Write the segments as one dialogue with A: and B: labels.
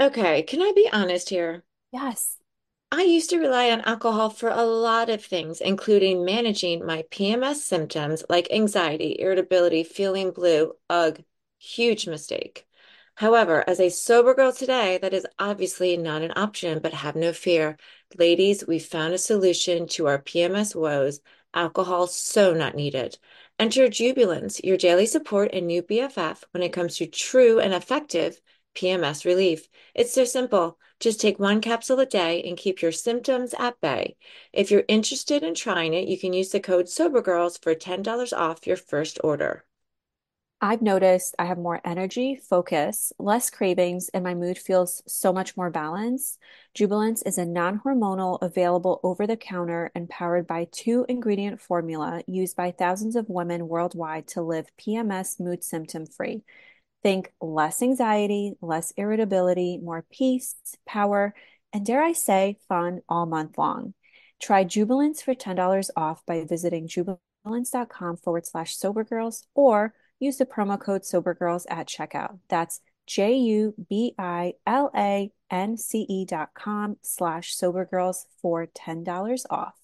A: Okay, can I be honest here?
B: Yes.
A: I used to rely on alcohol for a lot of things, including managing my PMS symptoms like anxiety, irritability, feeling blue. Ugh, huge mistake. However, as a sober girl today, that is obviously not an option, but have no fear. Ladies, we found a solution to our PMS woes. Alcohol so not needed. Enter Jubilance, your daily support and new BFF when it comes to true and effective PMS relief. It's so simple. Just take one capsule a day and keep your symptoms at bay. If you're interested in trying it, you can use the code SOBERGIRLS for $10 off your first order.
B: I've noticed I have more energy, focus, less cravings, and my mood feels so much more balanced. Jubilance is a non-hormonal, available over the counter and powered by two ingredient formula used by thousands of women worldwide to live PMS mood symptom free. Think less anxiety, less irritability, more peace, power, and dare I say, fun all month long. Try Jubilance for $10 off by visiting jubilance.com forward slash sobergirls or use the promo code sobergirls at checkout. That's J U B I L A N C E dot com slash sobergirls for $10 off.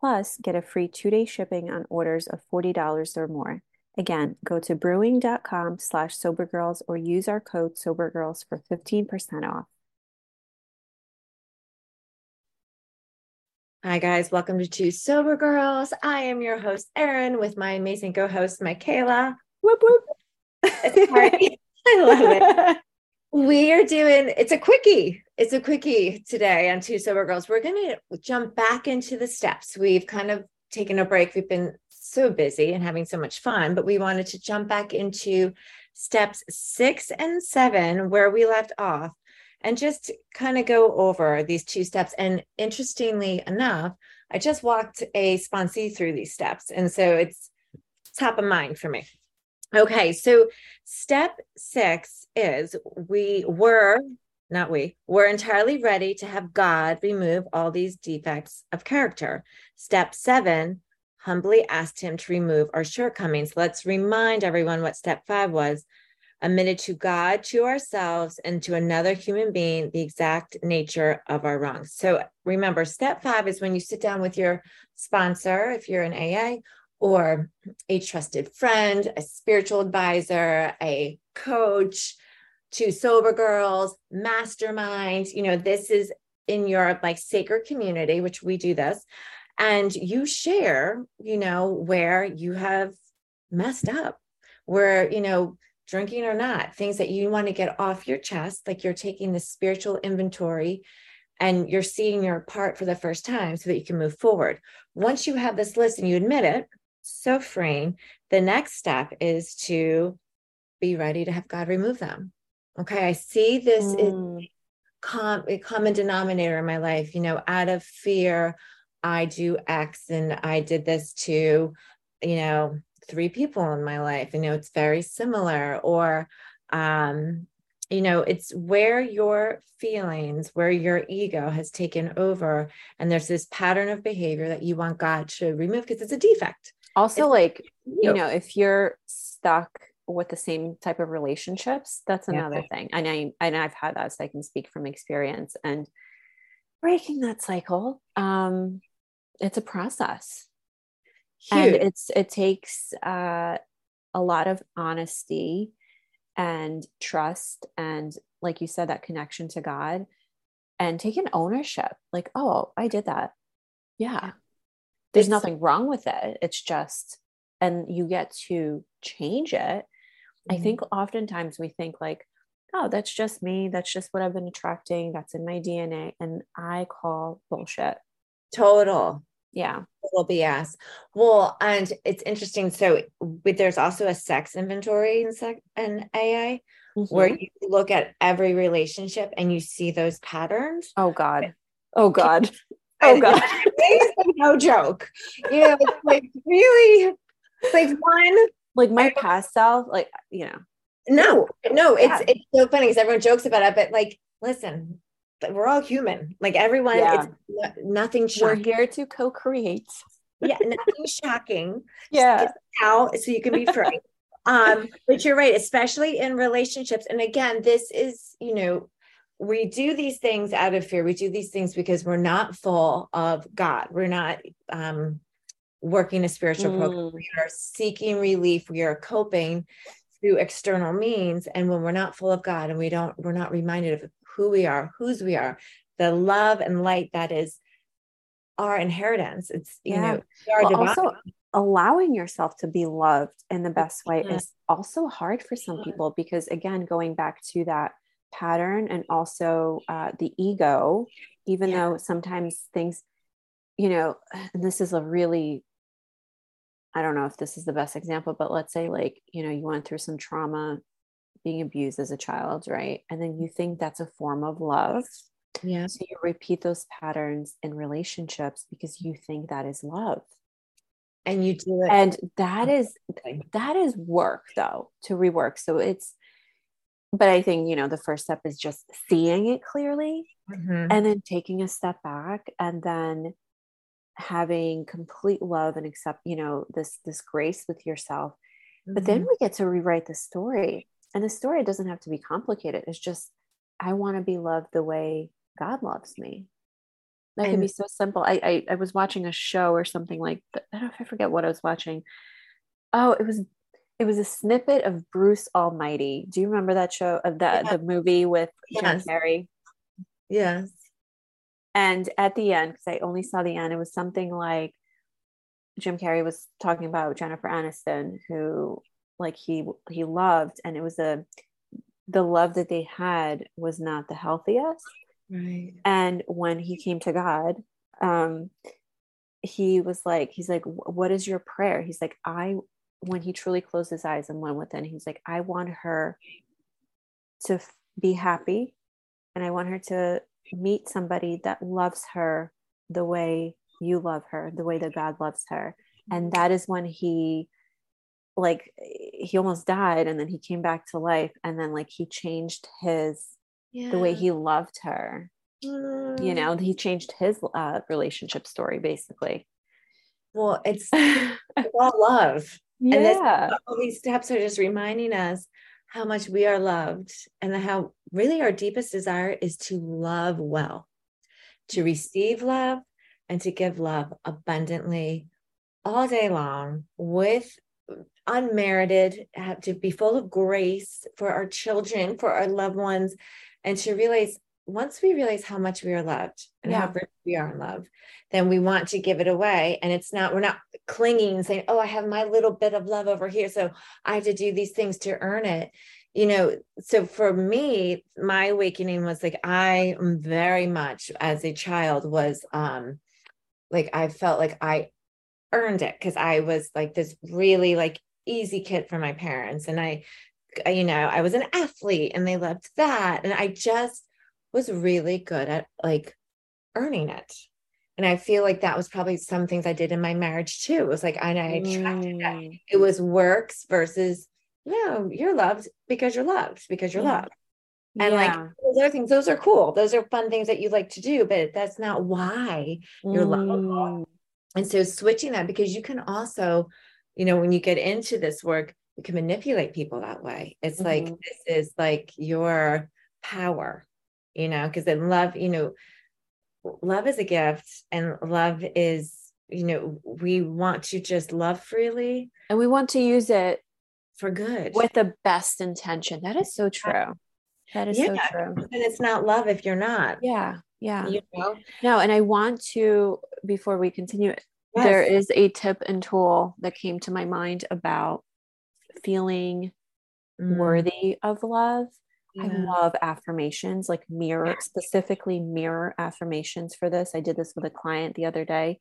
B: Plus, get a free two-day shipping on orders of $40 or more. Again, go to brewing.com slash sobergirls or use our code sobergirls for 15% off.
A: Hi, guys. Welcome to Two Sober Girls. I am your host, Erinn, with my amazing co host, Michaela.
B: Whoop, whoop.
A: I love it. We are doing it's a quickie. It's a quickie today on Two Sober Girls. We're going to jump back into the steps. We've kind of taken a break. We've been so busy and having so much fun, but we wanted to jump back into steps six and seven, where we left off, and just kind of go over these two steps. And interestingly enough, I just walked a sponsee through these steps. And so it's top of mind for me. Okay, so step six is we were, not we, we're entirely ready to have God remove all these defects of character. Step seven, humbly asked him to remove our shortcomings. Let's remind everyone what step five was admitted to God, to ourselves, and to another human being the exact nature of our wrongs. So remember, step five is when you sit down with your sponsor, if you're an AA, or a trusted friend, a spiritual advisor, a coach, two sober girls, mastermind. You know, this is in your like sacred community, which we do this, and you share, you know, where you have messed up, where, you know, drinking or not, things that you want to get off your chest, like you're taking the spiritual inventory and you're seeing your part for the first time so that you can move forward. Once you have this list and you admit it, so freeing. The next step is to be ready to have God remove them. Okay, I see this mm. com- a common denominator in my life. You know, out of fear, I do X, and I did this to, you know, three people in my life. You know, it's very similar. Or, um, you know, it's where your feelings, where your ego has taken over, and there's this pattern of behavior that you want God to remove because it's a defect
B: also it's, like you know if you're stuck with the same type of relationships that's another yeah. thing. And i and i've had that so i can speak from experience. And breaking that cycle um it's a process. Huge. and it's it takes uh a lot of honesty and trust and like you said that connection to god and taking ownership. Like oh i did that. Yeah there's it's, nothing wrong with it it's just and you get to change it mm-hmm. i think oftentimes we think like oh that's just me that's just what i've been attracting that's in my dna and i call bullshit
A: total
B: yeah
A: total bs well and it's interesting so but there's also a sex inventory in, sec- in aa mm-hmm. where you look at every relationship and you see those patterns.
B: Oh God. Oh God. Oh God.
A: no joke. You know, like really like one
B: like my past self, like, you know.
A: No, no, it's yeah. it's so funny because everyone jokes about it, but like, listen, we're all human. Like everyone, yeah. it's nothing
B: shocking. We're here to co-create.
A: yeah, nothing shocking.
B: Yeah.
A: Out so you can be free um but you're right especially in relationships and again this is you know we do these things out of fear. We do these things because we're not full of god. We're not um working a spiritual mm. program we are seeking relief. We are coping through external means. And when we're not full of god and we don't we're not reminded of who we are whose we are the love and light that is our inheritance. It's you yeah. know
B: well, also allowing yourself to be loved in the best way is also hard for some people because again going back to that pattern and also uh, the ego even yeah. though sometimes things you know and this is a really i don't know if this is the best example but let's say like you know you went through some trauma being abused as a child right? And then you think that's a form of love.
A: Yeah.
B: So you repeat those patterns in relationships because you think that is love.
A: And you do it
B: and that is that is work though to rework. So it's but i think you know the first step is just seeing it clearly mm-hmm. and then taking a step back and then having complete love and accept you know this this grace with yourself mm-hmm. but then mm-hmm. we get to rewrite the story and the story doesn't have to be complicated it's just i want to be loved the way god loves me that and, can be so simple. I, I, I was watching a show or something like that. I don't know if I forget what I was watching. Oh, it was it was a snippet of Bruce Almighty. Do you remember that show of that yeah. the movie with yes. Jim Carrey?
A: Yes.
B: And at the end, because I only saw the end, it was something like Jim Carrey was talking about Jennifer Aniston, who like he he loved, and it was a the love that they had was not the healthiest
A: Right.
B: And when he came to God, um, he was like, he's like, what is your prayer? He's like, I, when he truly closed his eyes and went within, he's like, I want her to f- be happy and I want her to meet somebody that loves her the way you love her, the way that God loves her. And that is when he, like, he almost died and then he came back to life and then, like, he changed his yeah. the way he loved her mm. you know he changed his uh, relationship story basically
A: well it's, it's all love yeah. and this, all these steps are just reminding us how much we are loved and how really our deepest desire is to love well to receive love and to give love abundantly all day long with unmerited have to be full of grace for our children for our loved ones and to realize once we realize how much we are loved and yeah. how rich we are in love, then we want to give it away. And it's not, we're not clinging and saying, oh, I have my little bit of love over here. So I have to do these things to earn it. You know, so for me, my awakening was like, I am very much as a child was um like I felt like I earned it because I was like this really like easy kid for my parents. And I you know, I was an athlete and they loved that. And I just was really good at like earning it. And I feel like that was probably some things I did in my marriage too. It was like, I, I attracted mm. that. It was works versus, you know, you're loved because you're loved, because you're yeah. loved. And yeah. like those other things, those are cool. Those are fun things that you like to do, but that's not why you're mm. lovable. And so switching that because you can also, you know, when you get into this work, you can manipulate people that way. It's mm-hmm. like this is like your power, you know, because in love, you know, love is a gift and love is, you know, we want to just love freely.
B: And we want to use it
A: for good
B: with the best intention. That is so true. That is yeah. so true.
A: And it's not love if you're not.
B: Yeah. Yeah.
A: You know?
B: No, and I want to, before we continue,
A: Yes.
B: there is a tip and tool that came to my mind about feeling
A: Mm,
B: worthy of love. I love affirmations, like mirror, specifically mirror affirmations for this. I did this with a client the other day,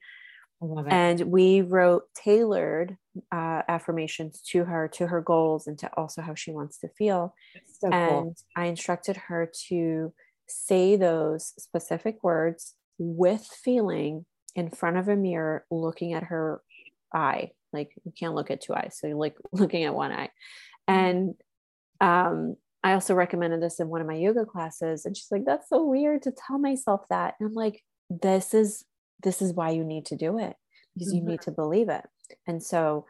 A: I love it.
B: and we wrote tailored uh, affirmations to her, to her goals, and to also how she wants to feel.
A: So cool.
B: and I instructed her to say those specific words with feeling in front of a mirror, looking at her eye. Like you can't look at two eyes, so you're like looking at one eye. And um, I also recommended this in one of my yoga classes, and she's like, "That's so weird to tell myself that." And I'm like, "This is this is why you need to do it because you
A: Mhm.
B: need to believe it." And so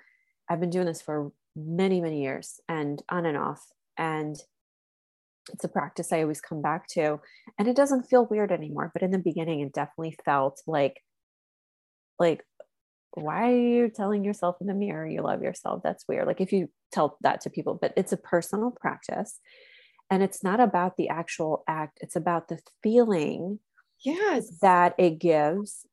B: I've been doing this for many many years and on and off and it's a practice I always come back to. And it doesn't feel weird anymore. But in the beginning, it definitely felt like, like, why are you telling yourself in the mirror you love yourself? That's weird. Like if you tell that to people, but it's a personal practice. And it's not about the actual act, it's about the feeling
A: yes.
B: that it gives.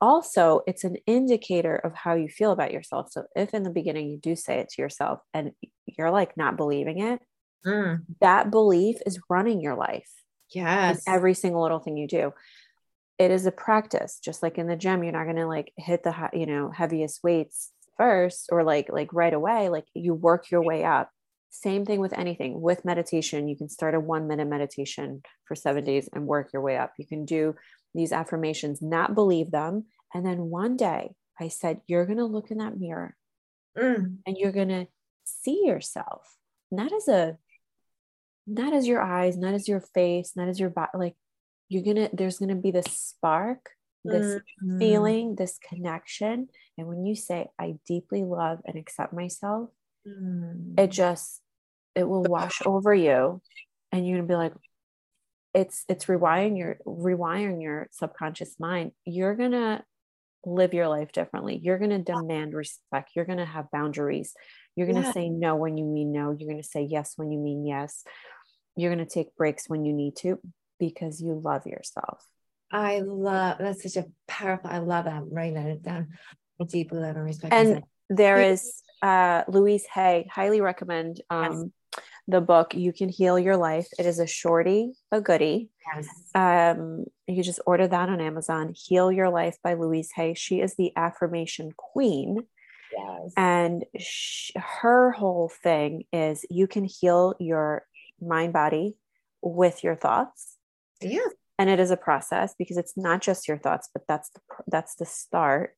B: Also, it's an indicator of how you feel about yourself. So if in the beginning you do say it to yourself and you're like not believing it,
A: Mm,
B: that belief is running your life
A: yes.
B: every single little thing you do it is a practice just like in the gym you're not going to like hit the you know heaviest weights first or like like right away like you work your way up. Same thing with anything with meditation you can start a 1 minute meditation for 7 days and work your way up. You can do these affirmations not believe them and then one day i said you're going to look in that mirror
A: Mm,
B: and you're going to see yourself not as a not as your eyes not as your face not as your body like you're gonna there's gonna be this spark this
A: mm,
B: feeling this connection. And when you say i deeply love and accept myself
A: mm.
B: it just it will wash over you. And you're gonna be like it's it's rewiring your rewiring your subconscious mind. You're gonna live your life differently. You're gonna demand respect. You're gonna have boundaries. You're gonna
A: Yeah.
B: say no when you mean no. You're gonna say yes when you mean yes. You're gonna take breaks when you need to because you love yourself
A: I love that's such a powerful. I love that. I'm writing that down. I deeply love and respect.
B: and
A: myself.
B: there uh louise hay highly recommend um the book you can heal your life it is a shorty a goodie
A: yes.
B: um you just order that on amazon heal your life by louise hay she is the affirmation queen
A: yes.
B: and sh- her whole thing is you can heal your mind body with your thoughts
A: yeah.
B: and it is a process because it's not just your thoughts but that's the that's the start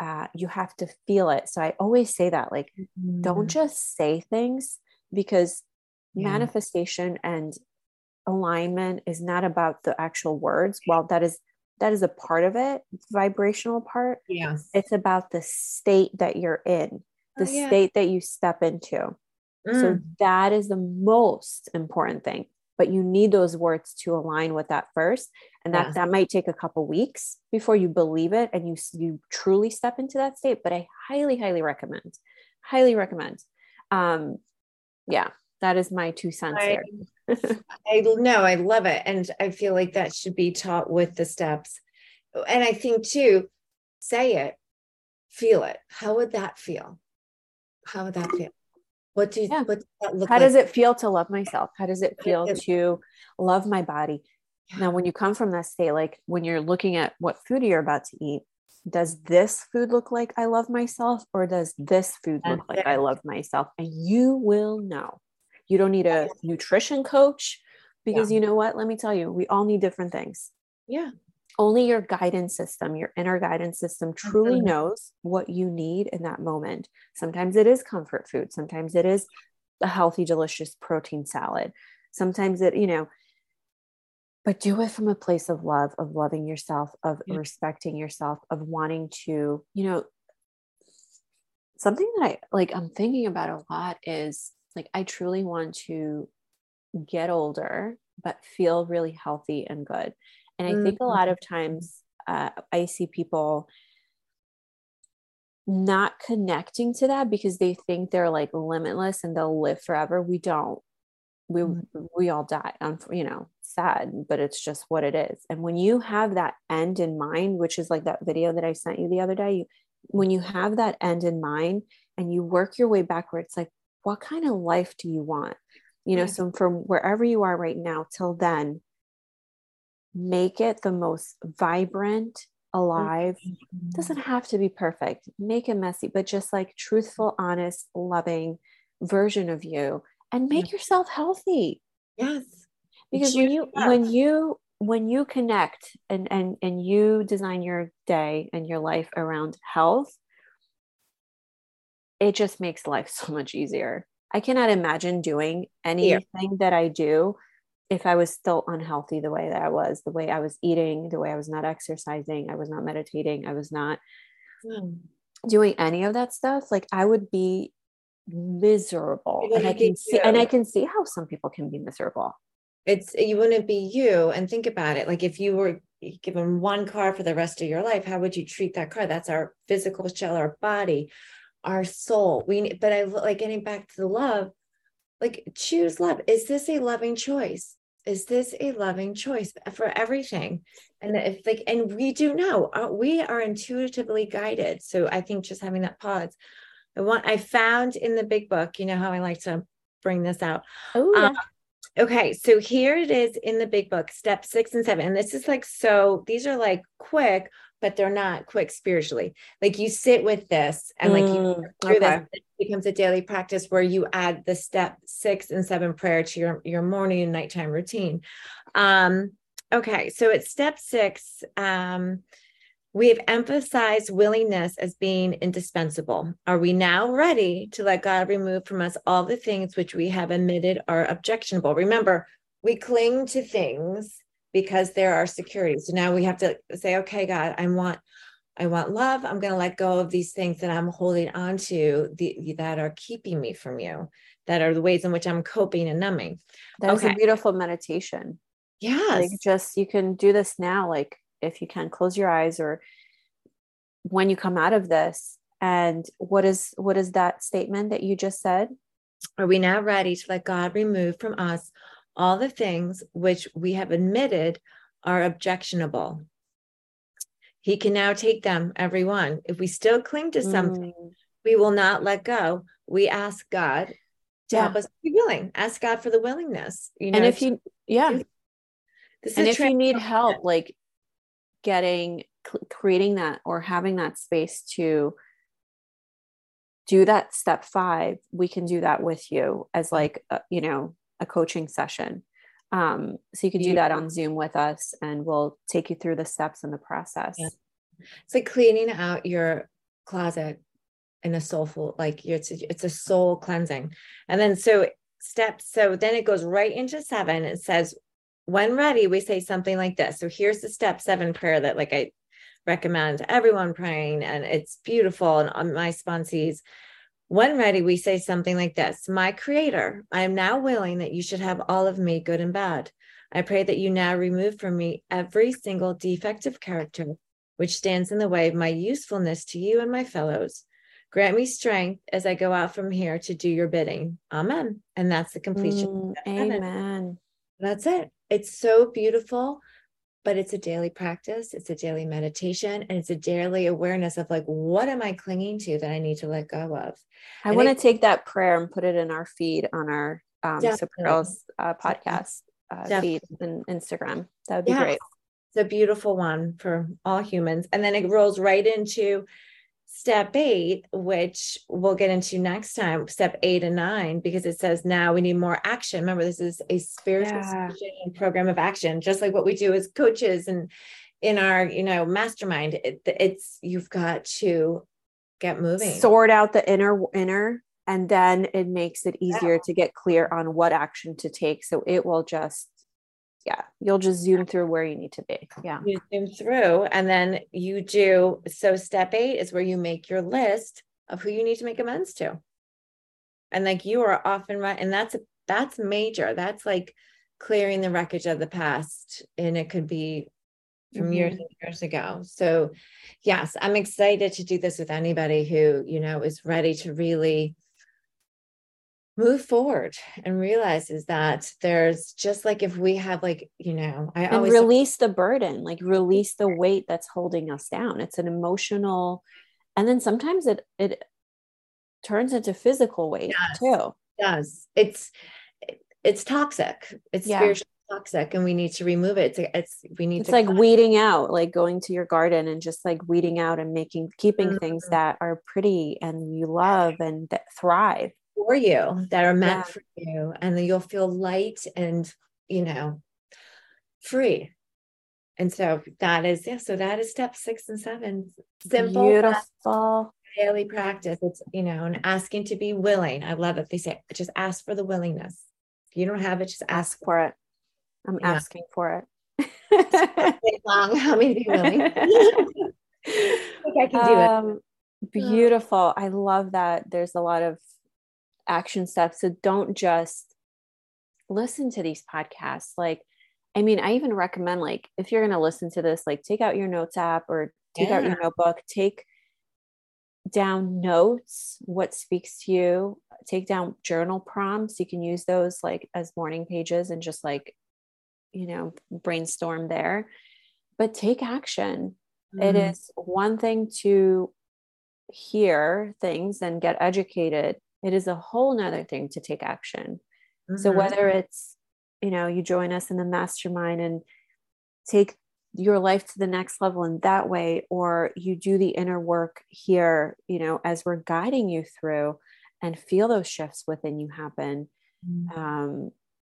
B: uh, you have to feel it so i always say that like don't
A: Mm,
B: just say things because
A: Yeah.
B: manifestation and alignment is not about the actual words while that is that is a part of it vibrational part
A: Yes.
B: it's about the state that you're in the
A: Oh, yeah.
B: state that you step into so
A: Mm,
B: that is the most important thing but you need those words to align with that first and that
A: Yes.
B: that might take a couple weeks before you believe it and you you truly step into that state but i highly highly recommend highly recommend um yeah that is my two cents
A: I-
B: here
A: I know. I love it, and I feel like that should be taught with the steps. And I think too, say it, feel it. How would that feel? How would that feel? What do you?
B: Yeah.
A: What does that look
B: how
A: like?
B: does it feel to love myself how does it feel to love my body now when you come from that state like when you're looking at what food you're about to eat does this food look like i love myself or does this food look like i love myself and you will know you don't need a nutrition coach because
A: Yeah.
B: you know what let me tell you we all need different things
A: Yeah.
B: Only your guidance system, your inner guidance system truly
A: Mhm.
B: knows what you need in that moment. Sometimes it is comfort food, sometimes it is a healthy, delicious protein salad. Sometimes it, you know, but do it from a place of love, of loving yourself, of
A: Yeah.
B: respecting yourself, of wanting to, you know, something that I like, I'm thinking about a lot is like, I truly want to get older, but feel really healthy and good. And I think a lot of times uh, I see people not connecting to that because they think they're like limitless and they'll live forever. We don't. We
A: Mhm.
B: we all die. Um, you know, sad, but it's just what it is. And when you have that end in mind, which is like that video that I sent you the other day, you, when you have that end in mind and you work your way backwards, like what kind of life do you want? You know, so from wherever you are right now till then, make it the most vibrant, alive. Mm-hmm. Doesn't have to be perfect. Make it messy, but just like truthful, honest, loving version of you and make yeah. yourself healthy.
A: Yes.
B: Because when you when you when you connect and and and you design your day and your life around health, it just makes life so much easier. I cannot imagine doing anything yeah. that I do if I was still unhealthy the way that I was, the way I was eating, the way I was not exercising, I was not meditating, I was not mm. doing any of that stuff, like I would be miserable. And I can see you. and I can see how some people can be miserable.
A: It's you wouldn't be you. And think about it. Like if you were given one car for the rest of your life, how would you treat that car? That's our physical shell, our body, our soul. We but I like getting back to the love, like choose love. Is this a loving choice? Is this a loving choice for everything? And if like and we do know uh, we are intuitively guided. So i think just having that pause i want i found in the big book you know how i like to bring this out. Oh yeah. Um, okay so here it is in the big book step six and seven. And this is like so these are like quick but they're not quick spiritually. Like you sit with this and like mm, you through okay. this, it becomes a daily practice where you add the step six and seven prayer to your, your morning and nighttime routine. Um, okay, so it's step six. Um, we have emphasized willingness as being indispensable. Are we now ready to let God remove from us all the things which we have admitted are objectionable? Remember, we cling to things because there are securities. So now we have to say, okay, God, I want, I want love. I'm going to let go of these things that I'm holding on to the, that are keeping me from you, that are the ways in which I'm coping and numbing.
B: That okay. a beautiful meditation.
A: Yes.
B: Like just, you can do this now. Like if you can close your eyes or when you come out of this and what is, what is that statement that you just said?
A: Are we now ready to let God remove from us all the things which we have admitted are objectionable. He can now take them, every one. If we still cling to something, mm. we will not let go. We ask God to yeah. help us be willing. Ask God for the willingness.
B: You know, and if you, yeah. This and if you need help, like getting, creating that or having that space to do that step five, we can do that with you as like, uh, you know, a coaching session. Um, so you can do that on Zoom with us and we'll take you through the steps in the process. Yeah.
A: It's like cleaning out your closet in a soulful, like it's a, it's a soul cleansing. And then so steps, so then it goes right into seven. It says, when ready, we say something like this. So here's the step seven prayer that like I recommend everyone praying and it's beautiful. And on my sponsees, when ready, we say something like this My Creator, I am now willing that you should have all of me, good and bad. I pray that you now remove from me every single defective character which stands in the way of my usefulness to you and my fellows. Grant me strength as I go out from here to do your bidding. Amen. And that's the completion.
B: Mm, amen.
A: That's it. It's so beautiful but it's a daily practice it's a daily meditation and it's a daily awareness of like what am i clinging to that i need to let go of?
B: I want to take that prayer and put it in our feed on our um so girls uh, podcast uh, feed and instagram. That would be yeah. great.
A: It's a beautiful one for all humans. And then it rolls right into step eight, which we'll get into next time, step eight and nine, because it says now we need more action. Remember, this is a spiritual yeah. program of action, just like what we do as coaches and in our, you know, mastermind. It, it's you've got to get moving,
B: sort out the inner inner, and then it makes it easier yeah. to get clear on what action to take. So it will just yeah you'll just zoom through where you need to be. Yeah.
A: You zoom through and then you do so step eight is where you make your list of who you need to make amends to. And like you are often right and that's that's major. That's like clearing the wreckage of the past and it could be from mm-hmm. years and years ago. So yes i'm excited to do this with anybody who you know is ready to really move forward and realizes that there's just like if we have like you know i
B: and
A: always
B: release the burden like release the weight that's holding us down. It's an emotional and then sometimes it it turns into physical weight yes, too.
A: It does it's it's toxic. It's yeah. spiritually toxic and we need to remove it. It's, it's we need
B: it's like weeding out like going to your garden and just like weeding out and making keeping mm-hmm. things that are pretty and you love and that thrive
A: for you that are meant yeah. for you and then you'll feel light and you know free. And so that is yeah so that is step six and seven.
B: Simple beautiful.
A: daily practice. It's you know and asking to be willing. I love it. They say just ask for the willingness. If you don't have it just ask,
B: for it. I'm yeah. asking for it.
A: Long how many be willing? I, I can do um,
B: it beautiful. I love that there's a lot of action steps. So don't just listen to these podcasts. Like, I mean, I even recommend like if you're going to listen to this, like take out your notes app or take yeah. out your notebook, take down notes, what speaks to you, take down journal prompts. You can use those like as morning pages and just like, you know, brainstorm there. But take action. Mm-hmm. It is one thing to hear things and get educated it is a whole nother thing to take action mm-hmm. so whether it's you know you join us in the mastermind and take your life to the next level in that way or you do the inner work here you know as we're guiding you through and feel those shifts within you happen mm-hmm. um,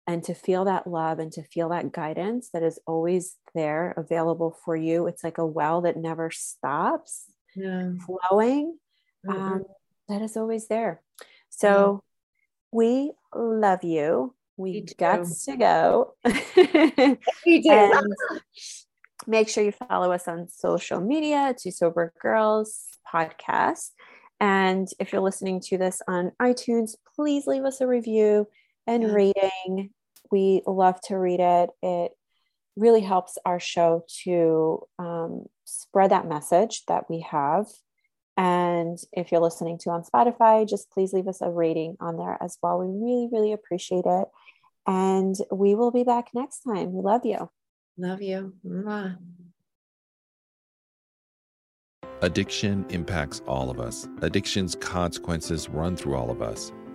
B: and to feel that love and to feel that guidance that is always there available for you it's like a well that never stops yeah. flowing mm-hmm. um, that is always there so we love you. We got to go. we do. make sure you follow us on social media Two Sober Girls podcast. And if you're listening to this on iTunes, please leave us a review and rating. We love to read it. It really helps our show to um, spread that message that we have and if you're listening to on Spotify, just please leave us a rating on there as well. We really, really appreciate it. And we will be back next time. We love you.
A: Love you. Mwah.
C: Addiction impacts all of us. Addiction's consequences run through all of us.